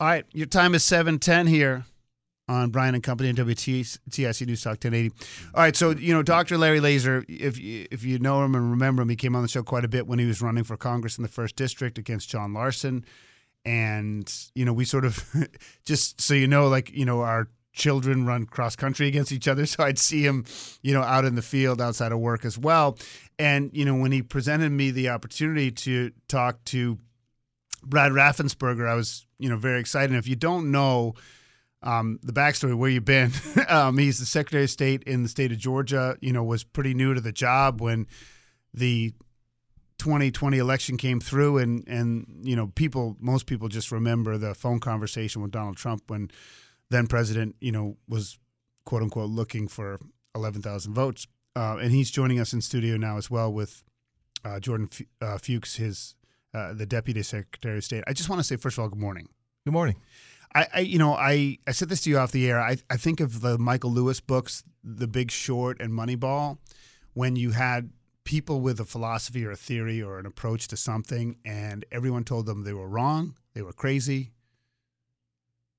All right, your time is 7:10 here on Brian and Company and WTIC News Talk 1080. All right, so you know Dr. Larry Lazor, if if you know him and remember him, he came on the show quite a bit when he was running for Congress in the first district against John Larson, and you know we sort of just so you know, like you know our children run cross country against each other, so I'd see him, you know, out in the field outside of work as well, and you know when he presented me the opportunity to talk to Brad Raffensperger, I was you know very excited. And if you don't know um, the backstory, where you've been, um, he's the Secretary of State in the state of Georgia. You know, was pretty new to the job when the 2020 election came through, and and you know people, most people just remember the phone conversation with Donald Trump when then President, you know, was quote unquote looking for 11,000 votes. Uh, and he's joining us in studio now as well with uh, Jordan F- uh, Fuchs, his uh, the Deputy Secretary of State. I just want to say, first of all, good morning. Good morning. I, I, you know, I, I said this to you off the air. I, I think of the Michael Lewis books, The Big Short and Moneyball, when you had people with a philosophy or a theory or an approach to something, and everyone told them they were wrong, they were crazy,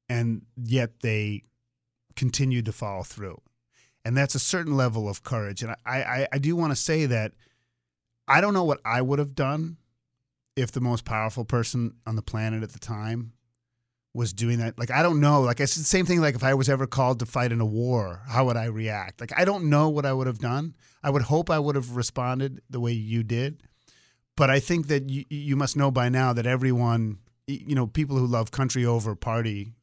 and yet they continued to follow through. And that's a certain level of courage. And I, I, I do want to say that I don't know what I would have done if the most powerful person on the planet at the time was doing that. Like I don't know. Like it's the same thing. Like if I was ever called to fight in a war, how would I react? Like I don't know what I would have done. I would hope I would have responded the way you did, but I think that you you must know by now that everyone, you know, people who love country over party,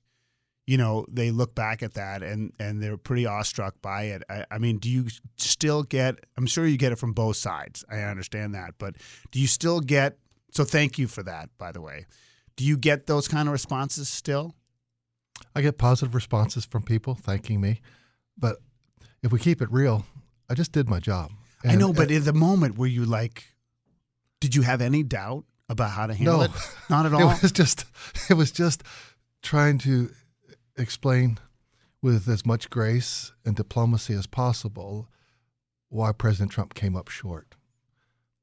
you know, they look back at that and and they're pretty awestruck by it. I, I mean, do you still get? I'm sure you get it from both sides. I understand that, but do you still get so thank you for that, by the way. Do you get those kind of responses still? I get positive responses from people thanking me, but if we keep it real, I just did my job. And, I know, but uh, in the moment, were you like, did you have any doubt about how to handle no, it? Not at all. It was just, it was just trying to explain with as much grace and diplomacy as possible why President Trump came up short.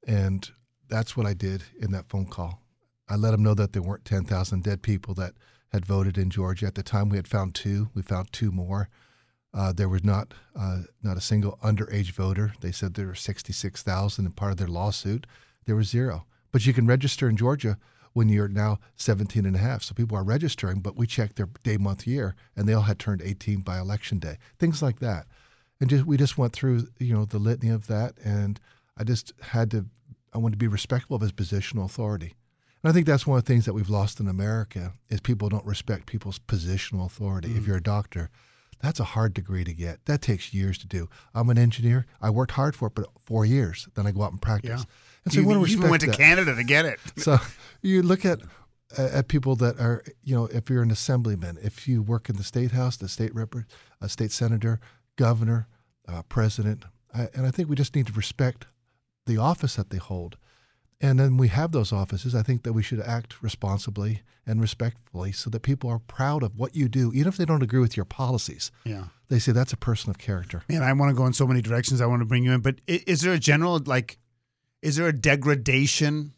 And that's what I did in that phone call. I let them know that there weren't 10,000 dead people that had voted in Georgia. At the time, we had found two. We found two more. Uh, there was not uh, not a single underage voter. They said there were 66,000 in part of their lawsuit. There was zero. But you can register in Georgia when you're now 17 and a half. So people are registering, but we checked their day, month, year, and they all had turned 18 by election day. Things like that. And just, we just went through, you know, the litany of that. And I just had to I want to be respectful of his positional authority. And I think that's one of the things that we've lost in America is people don't respect people's positional authority. Mm. If you're a doctor, that's a hard degree to get. That takes years to do. I'm an engineer. I worked hard for it, but four years. Then I go out and practice. Yeah. And so you, you even went to that. Canada to get it. so you look at at people that are, you know, if you're an assemblyman, if you work in the state house, the state rep, a state senator, governor, uh, president, I, and I think we just need to respect the office that they hold. And then we have those offices. I think that we should act responsibly and respectfully so that people are proud of what you do, even if they don't agree with your policies. Yeah. They say that's a person of character. Man, I want to go in so many directions. I want to bring you in. But is there a general, like, is there a degradation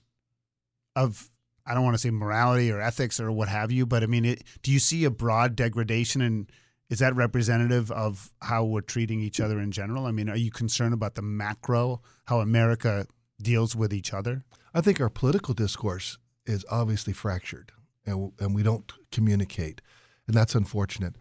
of, I don't want to say morality or ethics or what have you, but I mean, it, do you see a broad degradation in is that representative of how we're treating each other in general? I mean, are you concerned about the macro, how America deals with each other? I think our political discourse is obviously fractured and, and we don't communicate. And that's unfortunate.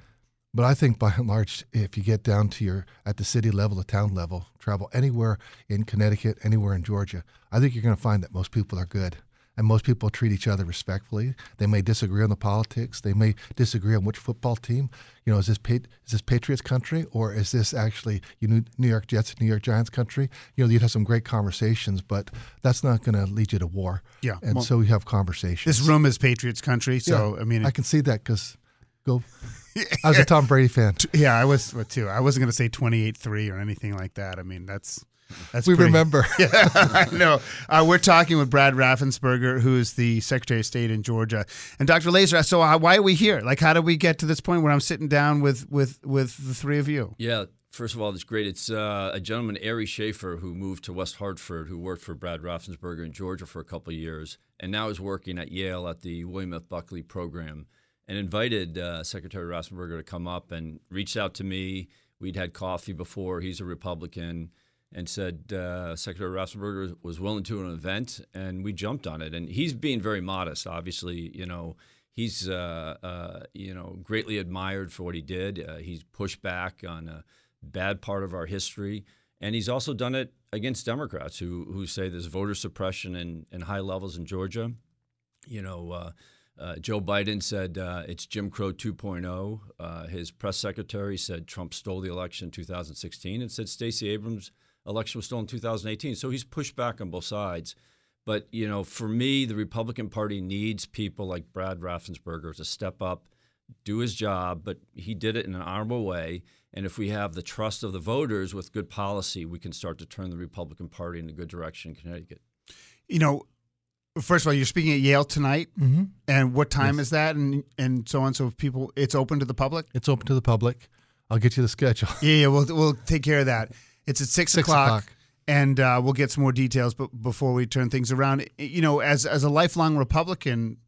But I think by and large, if you get down to your at the city level, the town level, travel anywhere in Connecticut, anywhere in Georgia, I think you're going to find that most people are good. And most people treat each other respectfully. They may disagree on the politics. They may disagree on which football team. You know, is this is this Patriots country or is this actually you know, New York Jets, New York Giants country? You know, you'd have some great conversations, but that's not going to lead you to war. Yeah, and well, so we have conversations. This room is Patriots country, so Yeah, I mean, I can see that because go. I was a Tom Brady fan. yeah, I was too. I wasn't going to say twenty-eight three or anything like that. I mean, that's that's we pretty- remember. Yeah, I know. Uh, we're talking with Brad Raffensperger, who is the Secretary of State in Georgia, and Dr. Lazor. So, uh, why are we here? Like, how did we get to this point where I'm sitting down with with with the three of you? Yeah, first of all, it's great. It's uh, a gentleman, Ari Schaefer, who moved to West Hartford, who worked for Brad Raffensperger in Georgia for a couple of years, and now is working at Yale at the William F. Buckley program, and invited uh, Secretary Raffensperger to come up and reached out to me. We'd had coffee before. He's a Republican. And said uh, Secretary Raffensperger was willing to an event, and we jumped on it. And he's being very modest, obviously. You know, he's uh, uh, you know greatly admired for what he did. Uh, he's pushed back on a bad part of our history, and he's also done it against Democrats who who say there's voter suppression in, high levels in Georgia. You know. Uh, uh, Joe Biden said it's Jim Crow 2.0. Uh, his press secretary said Trump stole the election in 2016 and said Stacey Abrams' election was stolen in 2018. So he's pushed back on both sides. But you know, for me, the Republican Party needs people like Brad Raffensperger to step up, do his job. But he did it in an honorable way. And if we have the trust of the voters with good policy, we can start to turn the Republican Party in a good direction in Connecticut. You know, first of all, you're speaking at Yale tonight, Mm-hmm. and what time Yes. is that, and and so on. So if people, it's open to the public. It's open to the public. I'll get you the schedule. Yeah, yeah, we'll we'll take care of that. It's at six, Six o'clock, o'clock. and uh, we'll get some more details. But before we turn things around, you know, as as a lifelong Republican,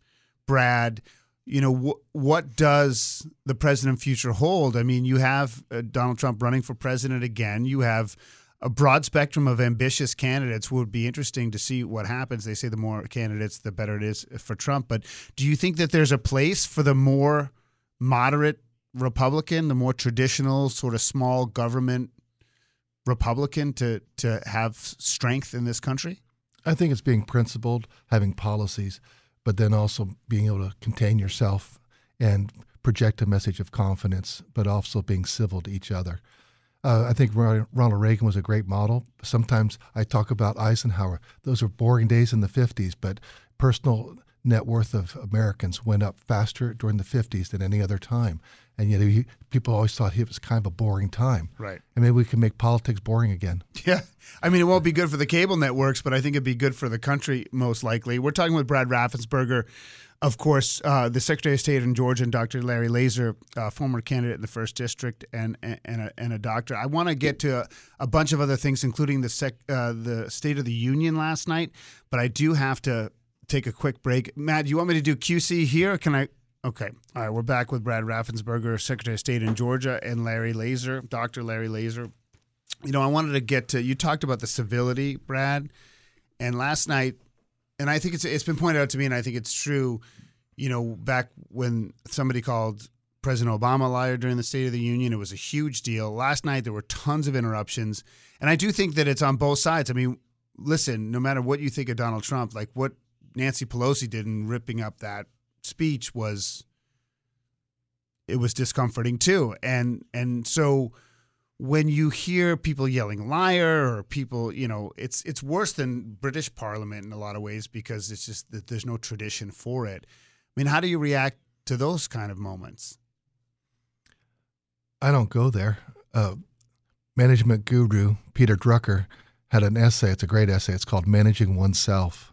Brad, you know, wh- what does the president future hold? I mean, you have uh, Donald Trump running for president again. You have a broad spectrum of ambitious candidates. Would be interesting to see what happens. They say the more candidates, the better it is for Trump. But do you think that there's a place for the more moderate Republican, the more traditional sort of small government Republican to to have strength in this country? I think it's being principled, having policies, but then also being able to contain yourself and project a message of confidence, but also being civil to each other. Uh, I think Ronald Reagan was a great model. Sometimes I talk about Eisenhower. Those were boring days in the 50s, but personal net worth of Americans went up faster during the 50s than any other time. And yet he, people always thought it was kind of a boring time. Right. And maybe we can make politics boring again. Yeah. I mean, it won't be good for the cable networks, but I think it'd be good for the country, most likely. We're talking with Brad Raffensperger, of course, uh, the Secretary of State in Georgia, and Dr. Larry Lazor, uh, former candidate in the first district and and, and, a, and a doctor. I want to get to a, a bunch of other things, including the sec, uh, the State of the Union last night, but I do have to take a quick break. Matt, do you want me to do QC here? Can I? Okay. All right. We're back with Brad Raffensperger, Secretary of State in Georgia, and Larry Lazor, Dr. Larry Lazor. You know, I wanted to get to you talked about the civility, Brad, and last night, and I think it's it's been pointed out to me, and I think it's true. You know, back when somebody called President Obama a liar during the State of the Union, it was a huge deal. Last night there were tons of interruptions, and I do think that it's on both sides. I mean, listen, no matter what you think of Donald Trump, like what Nancy Pelosi did in ripping up that speech was it was discomforting too. And and so when you hear people yelling liar or people, you know, it's it's worse than British Parliament in a lot of ways because it's just that there's no tradition for it. I mean, how do you react to those kind of moments? I don't go there. Uh, management guru Peter Drucker had an essay. It's a great essay. It's called Managing Oneself.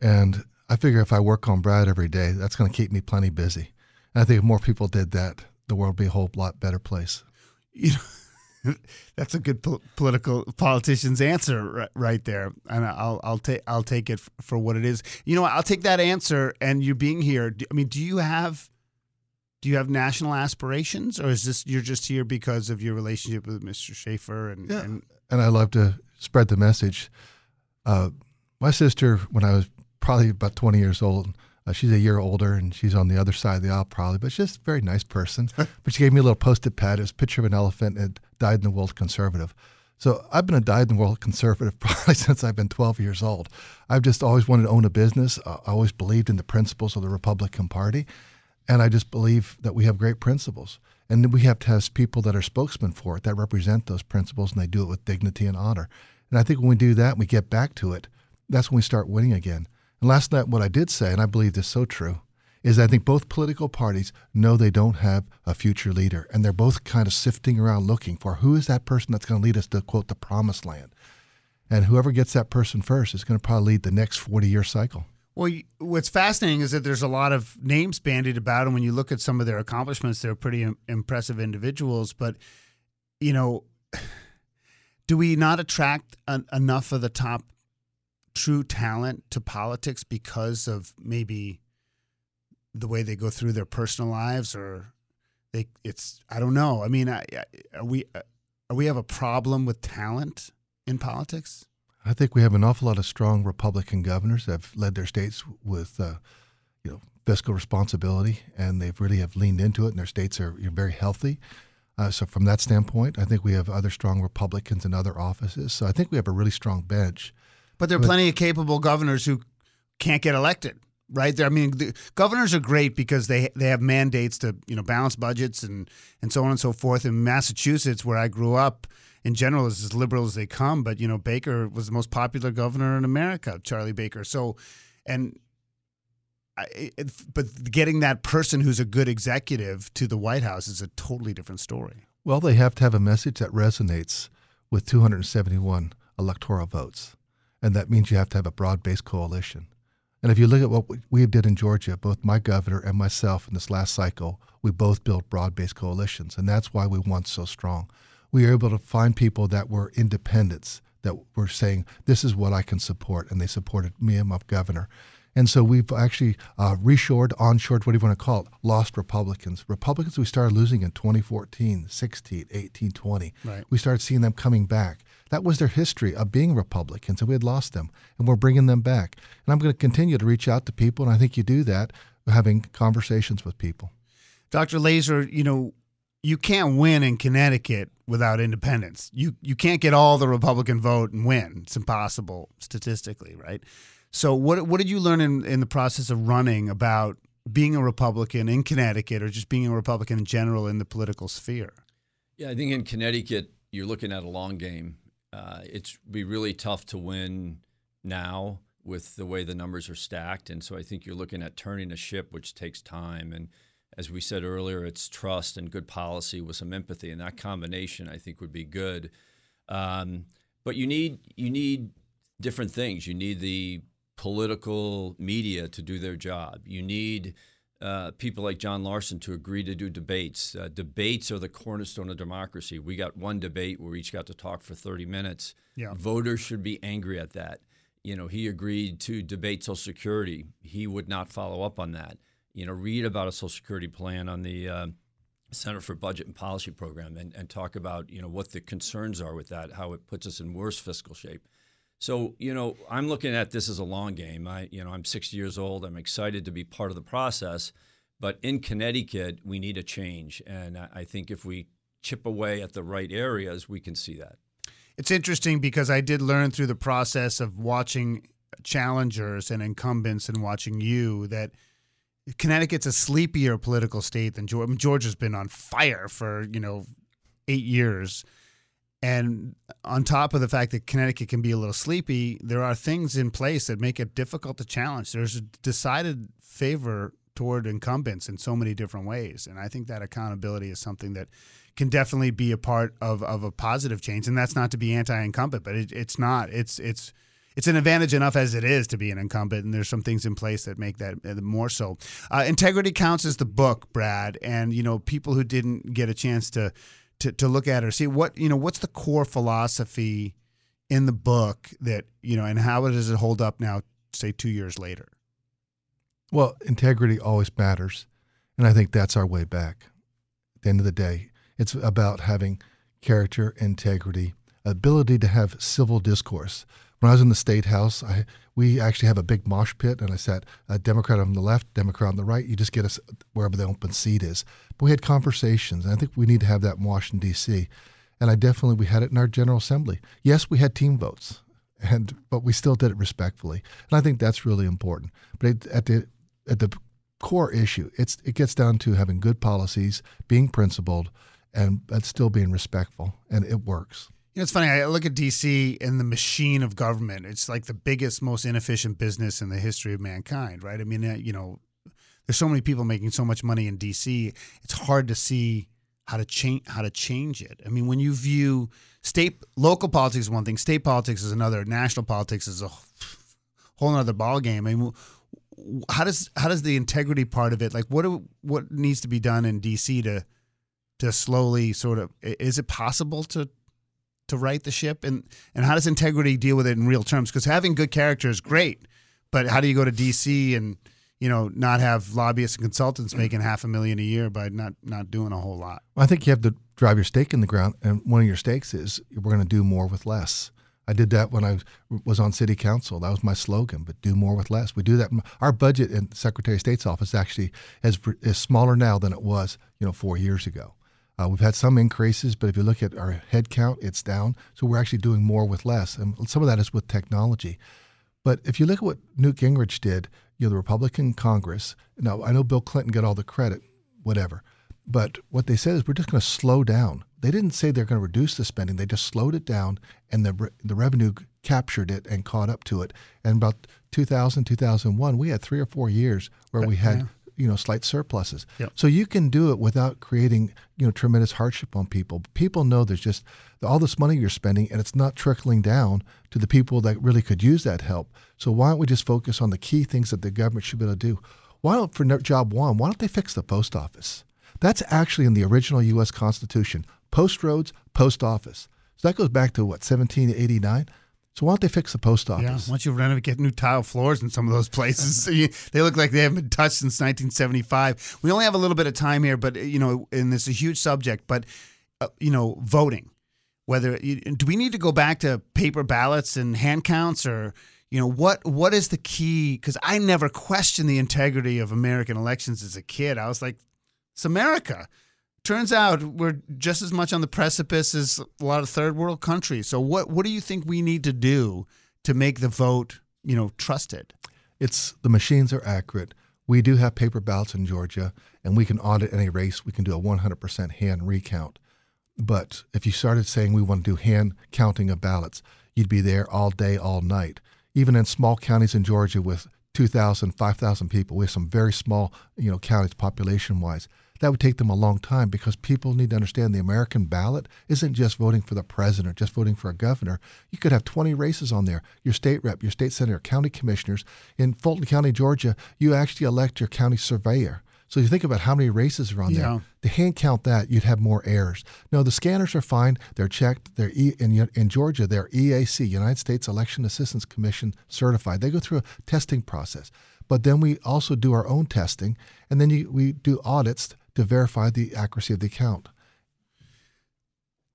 And I figure if I work on Brad every day, that's going to keep me plenty busy. And I think if more people did that, the world would be a whole lot better place. You know, that's a good po- political politician's answer right, right there, and I'll I'll take I'll take it f- for what it is. You know. I'll take that answer. And you being here, do- I mean, do you have do you have national aspirations, or is this you're just here because of your relationship with Mr. Schaefer and, Yeah. and and I love to spread the message. Uh, my sister, when I was probably about 20 years old, uh, she's a year older and she's on the other side of the aisle probably, but she's just a very nice person. but she gave me a little post-it pad. It was a picture of an elephant and died in the world conservative. So I've been a dyed-in-the-world conservative probably since I've been 12 years old. I've just always wanted to own a business. I always believed in the principles of the Republican Party, and I just believe that we have great principles. And we have to have people that are spokesmen for it that represent those principles, and they do it with dignity and honor. And I think when we do that, we get back to it. That's when we start winning again. And last night, what I did say, and I believe this is so true, is I think both political parties know they don't have a future leader, and they're both kind of sifting around looking for who is that person that's going to lead us to quote the promised land. And whoever gets that person first is going to probably lead the next 40 year cycle. Well, what's fascinating is that there's a lot of names bandied about, and when you look at some of their accomplishments, they're pretty impressive individuals. But you know, do we not attract an, enough of the top true talent to politics because of maybe the way they go through their personal lives or they it's I don't know. I mean, I, are we are we have a problem with talent in politics? I think we have an awful lot of strong Republican governors that have led their states with uh, you know fiscal responsibility, and they've really have leaned into it, and their states are very healthy. Uh, so from that standpoint, I think we have other strong Republicans in other offices. So I think we have a really strong bench. But there are plenty of capable governors who can't get elected right there. I mean, the governors are great because they they have mandates to you know balance budgets and and so on and so forth. In Massachusetts, where I grew up, in general is as liberal as they come. But you know, Baker was the most popular governor in America, Charlie Baker. So, and. I, it, but getting that person who's a good executive to the White House is a totally different story. Well, they have to have a message that resonates with 271 electoral votes. And that means you have to have a broad based coalition. And if you look at what we did in Georgia, both my governor and myself in this last cycle, we both built broad based coalitions. And that's why we won so strong. We were able to find people that were independents, that were saying, this is what I can support. And they supported me and my governor. And so we've actually uh, reshored, onshored, what do you want to call it, lost Republicans. Republicans we started losing in 2014, 16, 18, 20. Right. We started seeing them coming back. That was their history of being Republicans, and we had lost them, and we're bringing them back. And I'm going to continue to reach out to people, and I think you do that having conversations with people. Dr. Lazor, you know, you can't win in Connecticut without independence. You you can't get all the Republican vote and win. It's impossible statistically, right? So what what did you learn in, in the process of running about being a Republican in Connecticut or just being a Republican in general in the political sphere? Yeah, I think in Connecticut you're looking at a long game uh, it's be really tough to win now with the way the numbers are stacked. And so I think you're looking at turning a ship, which takes time. And as we said earlier, it's trust and good policy with some empathy, and that combination I think would be good. Um, but you need you need different things. You need the political media to do their job. You need uh, people like John Larson to agree to do debates. Uh, debates are the cornerstone of democracy. We got one debate where we each got to talk for 30 minutes. Yeah. Voters should be angry at that. You know, he agreed to debate Social Security. He would not follow up on that. You know, read about a Social Security plan on the uh, Center for Budget and Policy Program and, and talk about, you know, what the concerns are with that, how it puts us in worse fiscal shape. So, you know, I'm looking at this as a long game. I, you know, I'm 60 years old. I'm excited to be part of the process. But in Connecticut, we need a change. And I think if we chip away at the right areas, we can see that. It's interesting because I did learn through the process of watching challengers and incumbents and watching you that Connecticut's a sleepier political state than Georgia. Georgia's been on fire for, you know, eight years. And on top of the fact that Connecticut can be a little sleepy, there are things in place that make it difficult to challenge. There's a decided favor toward incumbents in so many different ways. And I think that accountability is something that can definitely be a part of, of a positive change. And that's not to be anti-incumbent, but it, it's not. It's it's it's an advantage enough as it is to be an incumbent, and there's some things in place that make that uh, more so. Uh, Integrity counts as the book, Brad, and you know people who didn't get a chance to to, to look at or see what you know what's the core philosophy in the book that you know and how does it hold up now say two years later? Well integrity always matters and i think that's our way back. At the end of the day it's about having character integrity ability to have civil discourse when I was in the state house, I we actually have a big mosh pit, and I sat a Democrat on the left, Democrat on the right. You just get us wherever the open seat is. But we had conversations, and I think we need to have that in Washington D.C. and I definitely we had it in our General Assembly. Yes, we had team votes, and but we still did it respectfully, and I think that's really important. But it, at the at the core issue, it's it gets down to having good policies, being principled, and but still being respectful, and it works. You know, it's funny. I look at DC and the machine of government. It's like the biggest, most inefficient business in the history of mankind, right? I mean, uh, you know, there's so many people making so much money in DC. It's hard to see how to change how to change it. I mean, when you view state local politics is one thing, state politics is another, national politics is a whole other ballgame. I mean, how does how does the integrity part of it like what do, what needs to be done in DC to to slowly sort of is it possible to to right the ship and and how does integrity deal with it in real terms because having good character is great but how do you go to DC and you know not have lobbyists and consultants mm. making half a million a year by not not doing a whole lot I think you have to drive your stake in the ground and one of your stakes is we're going to do more with less I did that when I was on city council. That was my slogan, but do more with less. We do that. Our budget in the Secretary of State's office actually is, is smaller now than it was, you know, four years ago. Uh, we've had some increases, but if you look at our head count, it's down. So we're actually doing more with less. And some of that is with technology. But if you look at what Newt Gingrich did, you know, the Republican Congress, now I know Bill Clinton got all the credit, whatever. But what they said is we're just going to slow down they didn't say they're going to reduce the spending. They just slowed it down, and the the revenue captured it and caught up to it. And about 2000, 2001, we had three or four years where we had. Yeah. You know, slight surpluses. Yep. So you can do it without creating, you know, tremendous hardship on people. People know there's just all this money you're spending, and it's not trickling down to the people that really could use that help. So why don't we just focus on the key things that the government should be able to do? Why don't, for job one, why don't they fix the post office? That's actually in the original U.S. Constitution post roads, post office. So that goes back to what, 1789? So why don't they fix the post office? Yeah, once you renovate, get new tile floors in some of those places. they look like they haven't been touched since 1975. We only have a little bit of time here, but you know, and this is a huge subject. But uh, you know, voting. Whether do we need to go back to paper ballots and hand counts, or you know, what what is the key? Because I never questioned the integrity of American elections as a kid. I was like, it's America turns out we're just as much on the precipice as a lot of third world countries. So what what do you think we need to do to make the vote, you know, trusted? It's the machines are accurate. We do have paper ballots in Georgia, and we can audit any race. We can do a 100% hand recount. But if you started saying we want to do hand counting of ballots, you'd be there all day, all night. Even in small counties in Georgia with 2,000, 5,000 people, we have some very small, you know, counties population wise that would take them a long time because people need to understand the American ballot isn't just voting for the president, just voting for a governor. You could have 20 races on there your state rep, your state senator, county commissioners. In Fulton County, Georgia, you actually elect your county surveyor. So you think about how many races are on yeah. there. To hand count that, you'd have more errors. No, the scanners are fine. They're checked. They're e- in, in Georgia. They're EAC, United States Election Assistance Commission certified. They go through a testing process. But then we also do our own testing, and then you, we do audits to verify the accuracy of the count.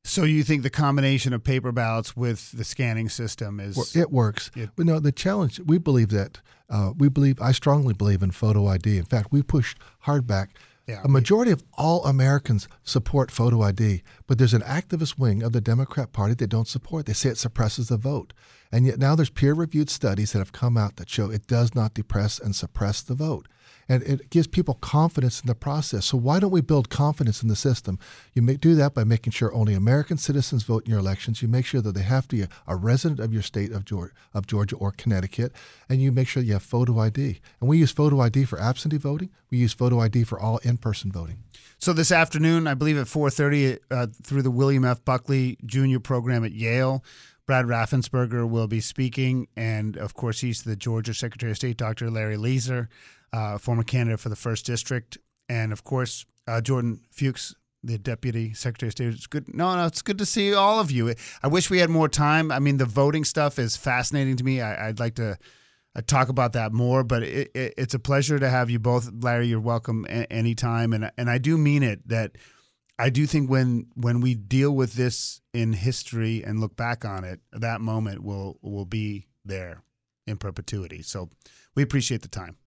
So you think the combination of paper ballots with the scanning system is it works? It, but no, the challenge we believe that uh, we believe I strongly believe in photo ID. In fact, we pushed hard back. Yeah, a majority of all Americans support photo ID, but there's an activist wing of the Democrat Party that don't support. They say it suppresses the vote. And yet now there's peer-reviewed studies that have come out that show it does not depress and suppress the vote and it gives people confidence in the process. So why don't we build confidence in the system? You may do that by making sure only American citizens vote in your elections. You make sure that they have to be a, resident of your state of Georgia, of Georgia or Connecticut, and you make sure you have photo ID. And we use photo ID for absentee voting. We use photo ID for all in-person voting. So this afternoon, I believe at 4:30, uh, through the William F. Buckley Jr. program at Yale. Brad Raffensperger will be speaking, and of course, he's the Georgia Secretary of State, Dr. Larry Lazor uh, former candidate for the first district, and of course uh, Jordan Fuchs, the deputy secretary of state. It's good. No, no, it's good to see all of you. I wish we had more time. I mean, the voting stuff is fascinating to me. I, would like to uh, talk about that more, but it, it, it's a pleasure to have you both, Larry. You're welcome a- anytime, and and I do mean it that. I do think when when we deal with this in history and look back on it, that moment will will be there in perpetuity. So we appreciate the time.